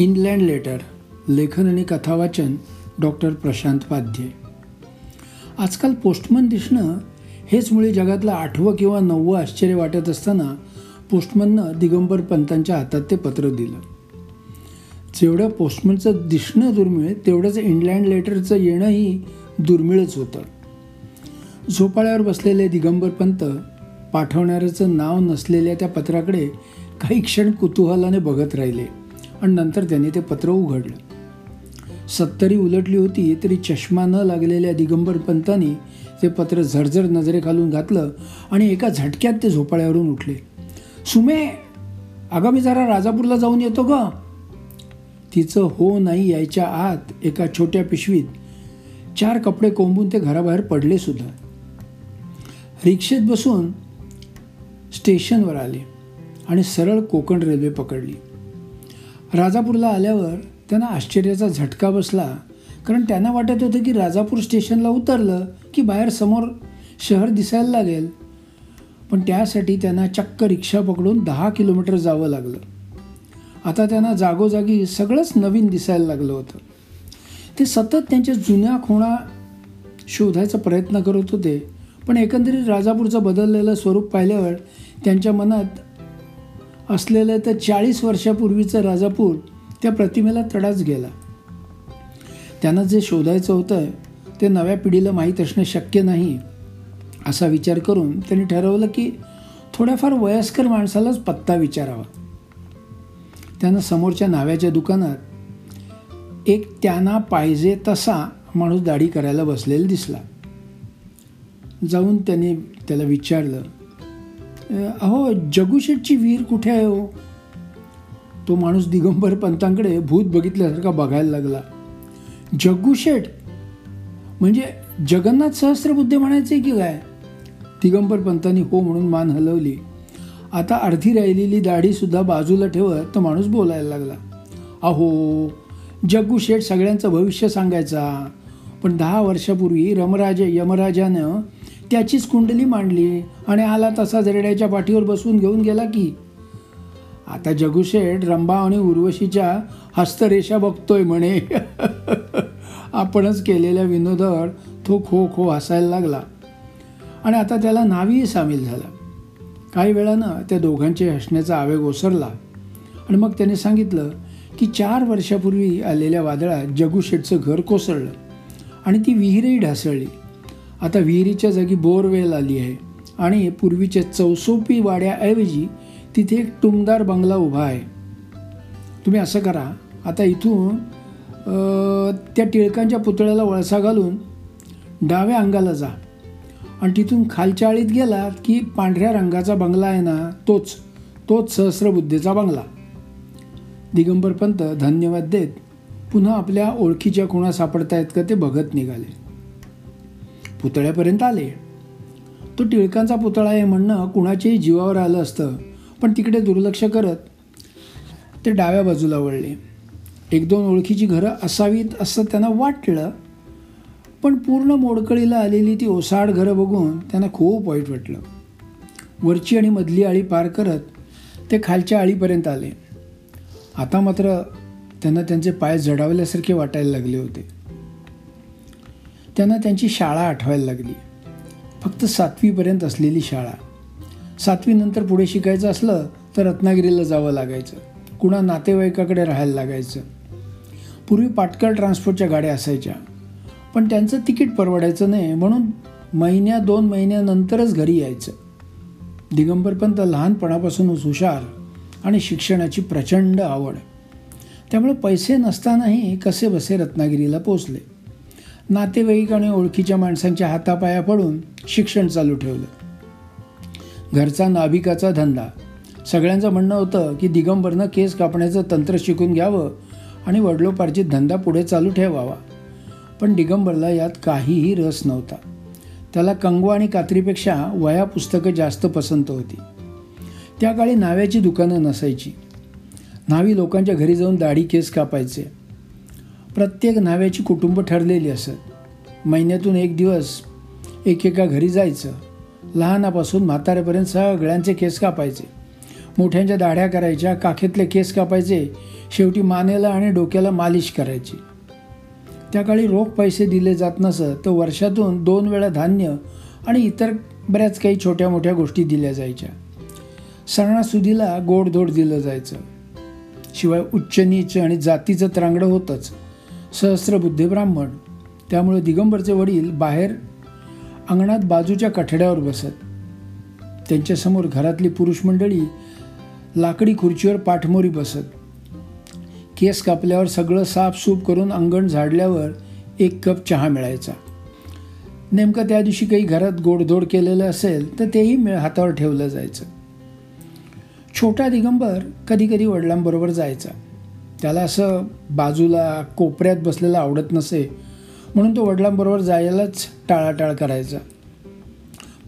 Inland letter लेखन आणि कथावाचन doctor Prashant Padhye. आजकाल पोस्टमन दिसणं हेच मुळे जगातलं आठवं किंवा नववं आश्चर्य वाटत असताना पोस्टमननं दिगंबर पंतांच्या हातात ते पत्र दिलं. जेवढं पोस्टमनचं दिसणं दुर्मिळ तेवढंच इनलँड लेटरचं येणंही दुर्मिळच होतं. झोपाळ्यावर बसलेले दिगंबर पंत पाठवणाऱ्याचं नाव नसलेल्या त्या पत्राकडे काही क्षण कुतूहलाने बघत राहिले. आणि नंतर त्यांनी ते पत्र उघडलं. सत्तरी उलटली होती तरी चष्मा न लागलेल्या दिगंबर पंतांनी ते पत्र झरझर नजरेखालून घातलं आणि एका झटक्यात ते झोपाळ्यावरून उठले. सुमे अगं मी जरा राजापूरला जाऊन येतो ग. तिचं हो नाही यायच्या आत एका छोट्या पिशवीत चार कपडे कोंबून ते घराबाहेर पडले सुद्धा. रिक्षेत बसून स्टेशनवर आले आणि सरळ कोकण रेल्वे पकडली. राजापूरला आल्यावर त्यांना आश्चर्याचा झटका बसला. कारण त्यांना वाटत होतं की राजापूर स्टेशनला उतरलं की बाहेर समोर शहर दिसायला लागेल. पण त्यासाठी त्यांना चक्क रिक्षा पकडून दहा किलोमीटर जावं लागलं. आता त्यांना जागोजागी सगळंच नवीन दिसायला लागलं होतं. ते सतत त्यांच्या जुन्या खुणा शोधायचा प्रयत्न करत होते. पण एकंदरीत राजापूरचं बदललेलं स्वरूप पाहिल्यावर त्यांच्या मनात असलेलं तर चाळीस वर्षापूर्वीचं राजापूर त्या प्रतिमेला तडाच गेला. त्यांना जे शोधायचं होतं ते नव्या पिढीला माहीत असणं शक्य नाही असा विचार करून त्यांनी ठरवलं की थोड्याफार वयस्कर माणसालाच पत्ता विचारावा. त्यानं समोरच्या नाव्याच्या दुकानात एक त्यांना पाहिजे तसा माणूस दाढी करायला बसलेला दिसला. जाऊन त्यांनी त्याला विचारलं अहो जगुशेठची वीर कुठे आहे हो? तो माणूस दिगंबर पंतांकडे भूत बघितल्यासारखा बघायला लागला. जग्गूशेठ म्हणजे जगन्नाथ सहस्त्रबुद्धे म्हणायचे की काय? दिगंबर पंतांनी हो म्हणून मान हलवली. आता अर्धी राहिलेली दाढीसुद्धा बाजूला ठेवत तो माणूस बोलायला लागला. अहो जग्गू शेठ सगळ्यांचं भविष्य सांगायचा. पण दहा वर्षापूर्वी रमराजा यमराजानं त्याचीच कुंडली मांडली आणि आला तसा जरड्याच्या पाठीवर बसवून घेऊन गेला की आता जगुशेठ रंभा आणि उर्वशीच्या हस्तरेषा बघतोय म्हणे. आपणच केलेल्या विनोदावर तो खो खो हसायला लागला. आणि आता त्याला नावीही सामील झाला. काही वेळानं त्या दोघांचे हसण्याचा आवेग ओसरला. आणि मग त्याने सांगितलं की चार वर्षापूर्वी आलेल्या वादळात जगुशेठचं घर कोसळलं. आणि ती विहीरही ढासळली. आता विहिरीच्या जागी बोरवेल आली आहे आणि पूर्वीच्या चौसोपी वाड्याऐवजी तिथे एक टुमदार बंगला उभा आहे. तुम्ही असं करा आता इथून त्या टिळकांच्या पुतळ्याला वळसा घालून डाव्या अंगाला जा. आणि तिथून खालच्या आळीत गेलात की पांढऱ्या रंगाचा बंगला आहे ना तोच तोच सहस्रबुद्धेचा बंगला. दिगंबर पंत धन्यवाद देत पुन्हा आपल्या ओळखीच्या खुणा सापडतायत का ते बघत निघाले. पुतळ्यापर्यंत आले. तो टिळकांचा पुतळा आहे म्हणणं कुणाच्याही जीवावर आलं असतं पण तिकडे दुर्लक्ष करत ते डाव्या बाजूला वळले. एक दोन ओळखीची घरं असावीत असं त्यांना वाटलं पण पूर्ण मोडकळीला आलेली ती ओसाड घरं बघून त्यांना खूप वाईट वाटलं. वरची आणि मधली आळी पार करत ते खालच्या आळीपर्यंत आले. आता मात्र त्यांना त्यांचे पाय जडावल्यासारखे वाटायला लागले होते. त्यांना त्यांची शाळा आठवायला लागली. फक्त सातवीपर्यंत असलेली शाळा. सातवीनंतर पुढे शिकायचं असलं तर रत्नागिरीला जावं लागायचं. कुणा नातेवाईकाकडे राहायला लागायचं. पूर्वी पाटकर ट्रान्सपोर्टच्या गाड्या असायच्या. पण त्यांचं तिकीट परवडायचं नाही म्हणून महिन्या दोन महिन्यानंतरच घरी यायचं. दिगंबरपंत लहानपणापासूनच हुशार आणि शिक्षणाची प्रचंड आवड. त्यामुळे पैसे नसतानाही कसे बसे रत्नागिरीला पोचले. नातेवाईक आणि ओळखीच्या माणसांच्या हातापाया पडून शिक्षण चालू ठेवलं. घरचा नाभिकाचा धंदा. सगळ्यांचं म्हणणं होतं की दिगंबरनं केस कापण्याचं तंत्र शिकून घ्यावं आणि वडलोपार्जित धंदा पुढे चालू ठेवावा. पण दिगंबरला यात काहीही रस नव्हता. त्याला कंगवा आणि कात्रीपेक्षा वया पुस्तकं जास्त पसंत होती. त्या काळी नाव्याची दुकानं नसायची. न्हावी लोकांच्या घरी जाऊन दाढी केस कापायचे. प्रत्येक न्हाव्याची कुटुंब ठरलेली असत. महिन्यातून एक दिवस एकेका घरी जायचं. लहानापासून म्हाताऱ्यापर्यंत सगळ्यांचे केस कापायचे. मोठ्यांच्या दाढ्या करायच्या काखेतले केस कापायचे शेवटी मानेला आणि डोक्याला मालिश करायची. त्या काळी रोख पैसे दिले जात नसत तर वर्षातून दोन वेळा धान्य आणि इतर बऱ्याच काही छोट्या मोठ्या गोष्टी दिल्या जायच्या. सणासुदीला गोडधोड दिलं जायचं. शिवाय उच्च नीच आणि जातीचं त्रांगडं होतंच. सहस्रबुद्धे ब्राह्मण. त्यामुळे दिगंबरचे वडील बाहेर अंगणात बाजूच्या कठड्यावर बसत. त्यांच्यासमोर घरातली पुरुष मंडळी लाकडी खुर्चीवर पाठमोरी बसत. केस कापल्यावर सगळं साफसूफ करून अंगण झाडल्यावर एक कप चहा मिळायचा. नेमकं त्या दिवशी काही घरात गोडधोड केलेलं असेल तर तेही हातावर ठेवलं जायचं. छोटा दिगंबर कधी कधी वडिलांबरोबर जायचा. त्याला असं बाजूला कोपऱ्यात बसलेलं आवडत नसे म्हणून तो वडिलांबरोबर जायलाच टाळाटाळ करायचा.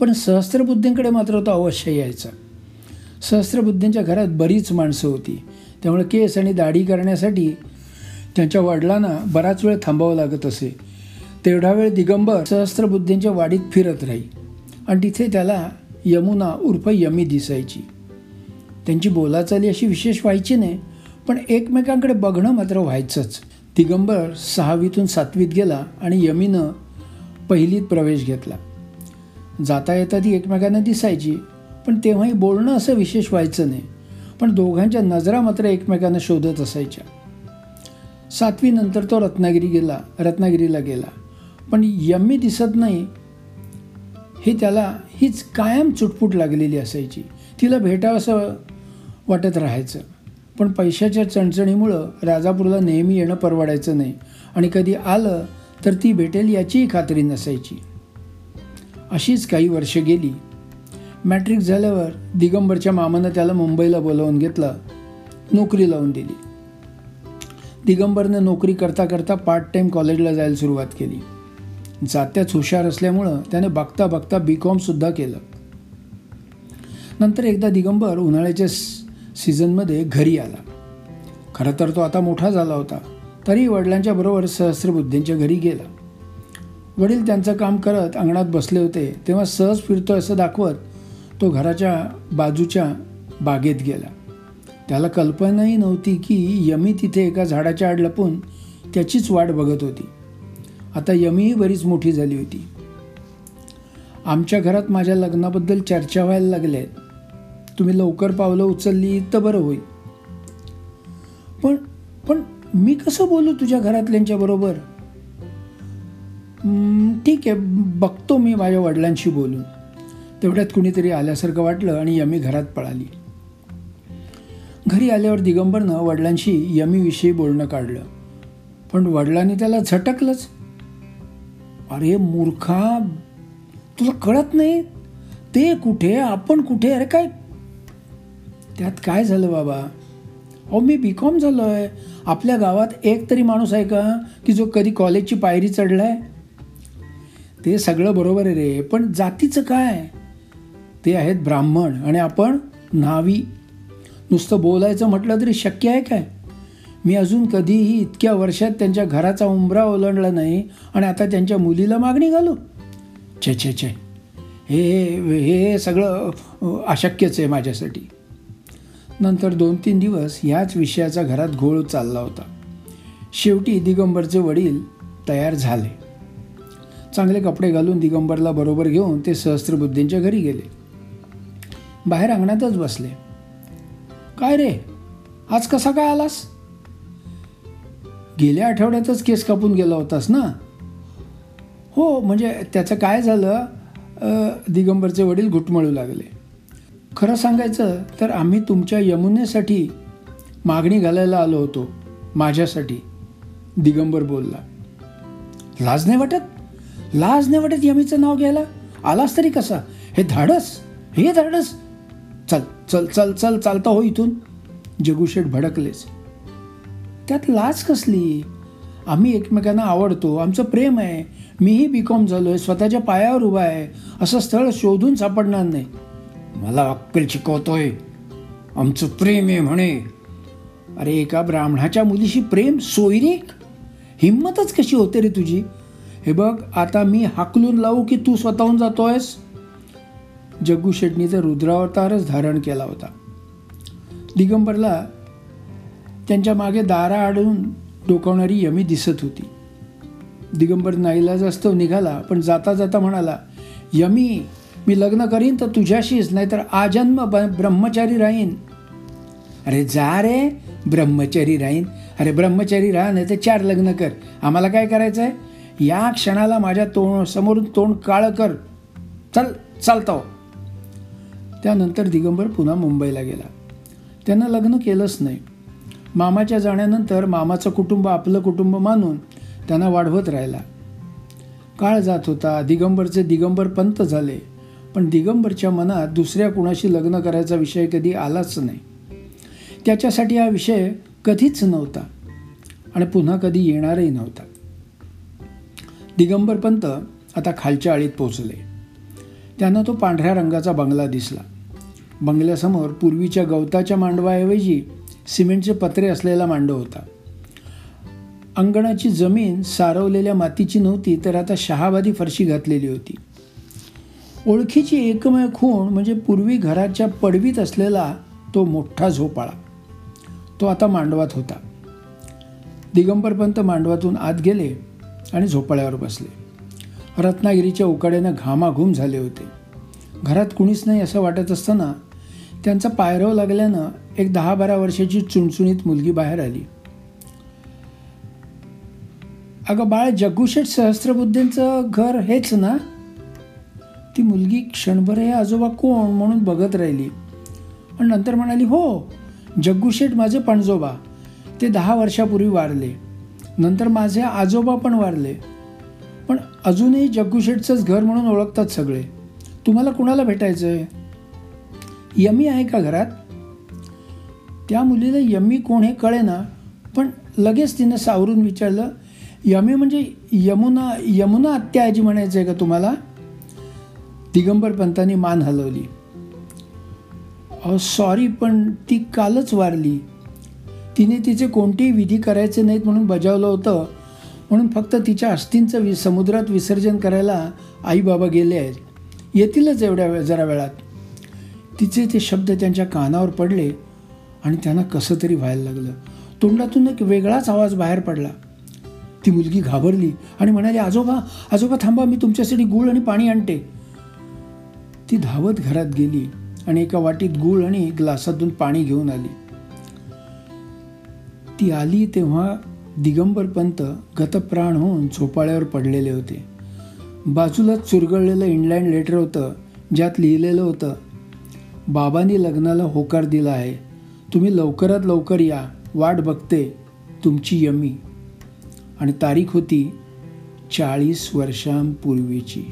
पण सहस्त्रबुद्धींकडे मात्र तो अवश्य यायचा. सहस्त्रबुद्धींच्या घरात बरीच माणसं होती. त्यामुळे केस आणि दाढी करण्यासाठी त्यांच्या वडिलांना बराच वेळ थांबावं लागत असे. तेवढा वेळ दिगंबर सहस्त्रबुद्धींच्या वाडीत फिरत राही. आणि तिथे त्याला यमुना उर्फ यमी दिसायची. त्यांची बोलाचाली अशी विशेष व्हायची नाही पण एकमेकांकडे बघणं मात्र व्हायचंच. दिगंबर सहावीतून सातवीत गेला आणि यमीनं पहिलीत प्रवेश घेतला. जाता येता ती एकमेकांना दिसायची पण तेव्हाही बोलणं असं विशेष व्हायचं नाही. पण दोघांच्या नजरा मात्र एकमेकांना शोधत असायच्या. सातवीनंतर तो रत्नागिरी गेला रत्नागिरीला गेला. पण यम्मी दिसत नाही हे त्याला हीच कायम चुटपुट लागलेली असायची. तिला भेटावं असं वाटत राहायचं. पण पैशाच्या चणचणीमुळं राजापूरला नेहमी येणं परवडायचं नाही. आणि कधी आलं तर ती भेटेल याचीही खात्री नसायची. अशीच काही वर्ष गेली. मॅट्रिक झाल्यावर दिगंबरच्या मामानं त्याला मुंबईला बोलावून घेतलं. नोकरी लावून दिली. दिगंबरनं नोकरी करता करता पार्ट टाईम कॉलेजला जायला सुरुवात केली. जात्याच हुशार असल्यामुळं त्याने बघता बघता बी कॉमसुद्धा केलं. नंतर एकदा दिगंबर उन्हाळ्याच्या सीझनमध्ये घरी आला. खरं तर तो आता मोठा झाला होता तरी वडिलांच्या बरोबर सहस्त्रबुद्धींच्या घरी गेला. वडील त्यांचं काम करत अंगणात बसले होते तेव्हा सहज फिरतो असं दाखवत तो घराच्या बाजूच्या बागेत गेला. त्याला कल्पनाही नव्हती की यमी तिथे एका झाडाच्या आड लपून त्याचीच वाट बघत होती. आता यमीही बरीच मोठी झाली होती. आमच्या घरात माझ्या लग्नाबद्दल चर्चा व्हायला लागल्या तुम्ही लवकर पावलं उचलली तर बरं होईल. पण पण मी कसं बोलू तुझ्या घरातल्यांच्या बरोबर? ठीक आहे बघतो मी माझ्या वडिलांशी बोलून. तेवढ्यात कुणीतरी आल्यासारखं वाटलं आणि यमी घरात पळाली. घरी आल्यावर दिगंबरनं वडिलांशी यमीविषयी बोलणं काढलं. पण वडिलांनी त्याला झटकलंच. अरे मूर्खा तुला कळत नाही? ते कुठे? आपण कुठे? अरे काय त्यात काय झालं बाबा? अहो मी बी कॉम झालो आहे आपल्या गावात एक तरी माणूस आहे का की जो कधी कॉलेजची पायरी चढला आहे ते सगळं बरोबर आहे रे पण जातीचं काय? ते आहेत ब्राह्मण आणि आपण न्हावी. नुसतं बोलायचं म्हटलं तरी शक्य आहे काय? मी अजून कधीही इतक्या वर्षात त्यांच्या घराचा उंबरा ओलांडला नाही आणि आता त्यांच्या मुलीला मागणी घालू? छे छे छे. हे हे सगळं अशक्यच आहे माझ्यासाठी. नंतर दोन तीन दिवस ह्याच विषयाचा घरात घोळ चालला होता. शेवटी दिगंबरचे वडील तयार झाले. चांगले कपडे घालून दिगंबरला बरोबर घेऊन ते सहस्त्रबुद्धींच्या घरी गेले. बाहेर अंगणातच बसले. काय रे? आज कसा काय आलास? गेल्या आठवड्यातच केस कापून गेला होतास ना? हो म्हणजे त्याचं काय झालं दिगंबरचे वडील घुटमळू लागले. खरं सांगायचं तर आम्ही तुमच्या यमुनेसाठी मागणी घालायला आलो होतो माझ्यासाठी. दिगंबर बोलला लाज नाही वाटत? लाज नाही वाटत यमीचं नाव घ्यायला? आलास तरी कसा? हे धाडस हे धाडस. चल चल चल चल चालता हो इथून. जगुशेठ भडकलेच. त्यात लाज कसली? आम्ही एकमेकांना आवडतो आमचं प्रेम आहे. मीही बी कॉम झालो आहे स्वतःच्या पायावर उभा आहे. असं स्थळ शोधून सापडणार नाही. मला अक्कल शिकवतोय. आमचं प्रेम आहे म्हणे. अरे एका ब्राह्मणाच्या मुलीशी प्रेम सोयरीक? हिंमतच कशी होते रे तुझी? हे बघ आता मी हाकलून लावू की तू स्वतःहून जातोयस? जग्गू शेटणीचा रुद्रावतारच धारण केला होता. दिगंबरला त्यांच्या मागे दारा आडून डोकावणारी यमी दिसत होती. दिगंबर नाईलाज जास्त निघाला पण जाता जाता म्हणाला यमी मी लग्न करीन तर तुझ्याशीच नाही तर आजन्म ब ब्रह्मचारी राहीन. अरे जा रे ब्रह्मचारी राहीन. अरे ब्रह्मचारी राहा नाही तर चार लग्न कर. आम्हाला काय करायचं आहे या क्षणाला माझ्या तोंड समोरून तोंड काळं कर. चल चालतो त्यानंतर दिगंबर पुन्हा मुंबईला गेला. त्यानं लग्न केलंच नाही. मामाच्या जाण्यानंतर मामाचं कुटुंब आपलं कुटुंब मानून त्यांना वाढवत राहिला. काळ जात होता. दिगंबरचे दिगंबर पंत झाले. पण दिगंबरच्या मनात दुसऱ्या कुणाशी लग्न करायचा विषय कधी आलाच नाही. त्याच्यासाठी हा विषय कधीच नव्हता आणि पुन्हा कधी येणारही नव्हता. दिगंबर पंत आता खालच्या आळीत पोचले त्यांना तो पांढऱ्या रंगाचा बंगला दिसला. बंगल्यासमोर पूर्वीच्या गवताच्या मांडवाऐवजी सिमेंटचे पत्रे असलेला मांडव होता. अंगणाची जमीन सारवलेल्या मातीची नव्हती तर आता शहाबादी फरशी घातलेली होती. ओळखीची एकमेव खूण म्हणजे पूर्वी घराच्या पडवीत असलेला तो मोठा झोपाळा. तो आता मांडवात होता. दिगंबरपंत मांडवातून आत गेले आणि झोपाळ्यावर बसले. रत्नागिरीच्या उकाड्यानं घामाघूम झाले होते. घरात कुणीच नाही असं वाटत असताना त्यांचा पायरव लागल्यानं एक दहा बारा वर्षाची चुणचुणीत मुलगी बाहेर आली. अगं बाळ जग्गूशेठ सहस्त्रबुद्धींचं घर हेच ना? ती मुलगी क्षणभर हे आजोबा कोण म्हणून बघत राहिली. पण नंतर म्हणाली हो जग्गूशेठ माझे पणजोबा. ते दहा वर्षापूर्वी वारले. नंतर माझे आजोबा पण वारले. पण अजूनही जग्गूशेठचंच घर म्हणून ओळखतात सगळे. तुम्हाला कुणाला भेटायचं आहे यमी आहे का घरात? त्या मुलीला यमी कोण हे कळे ना पण लगेच तिनं सावरून विचारलं यमी म्हणजे यमुना यमुना आत्या म्हणायचं आहे का तुम्हाला? दिगंबर पंतांनी मान हलवली. अहो सॉरी पण ती कालच वारली. तिने तिचे कोणतेही विधी करायचे नाहीत म्हणून बजावलं होतं. म्हणून फक्त तिच्या अस्थींचं वि समुद्रात विसर्जन करायला आई बाबा गेले आहेत. येतीलच एवढ्या वेळ जरा वेळात. तिचे ते शब्द त्यांच्या कानावर पडले आणि त्यांना कसं तरी व्हायला लागलं. तोंडातून एक वेगळाच आवाज बाहेर पडला. ती मुलगी घाबरली आणि म्हणाली आजोबा आजोबा थांबा मी तुमच्यासाठी गूळ आणि पाणी आणते. ती धावत घरात गेली आणि एका वाटीत गूळ आणि ग्लासातून पाणी घेऊन आली. ती आली तेव्हा दिगंबर पंत गतप्राण होऊन झोपाळ्यावर पडलेले होते. बाजूलाच चुरगळलेलं इंग्लँड लेटर होतं ज्यात लिहिलेलं होतं बाबांनी लग्नाला होकार दिला आहे. तुम्ही लवकरात लवकर या. वाट बघते. तुमची यमी. आणि तारीख होती चाळीस वर्षांपूर्वीची.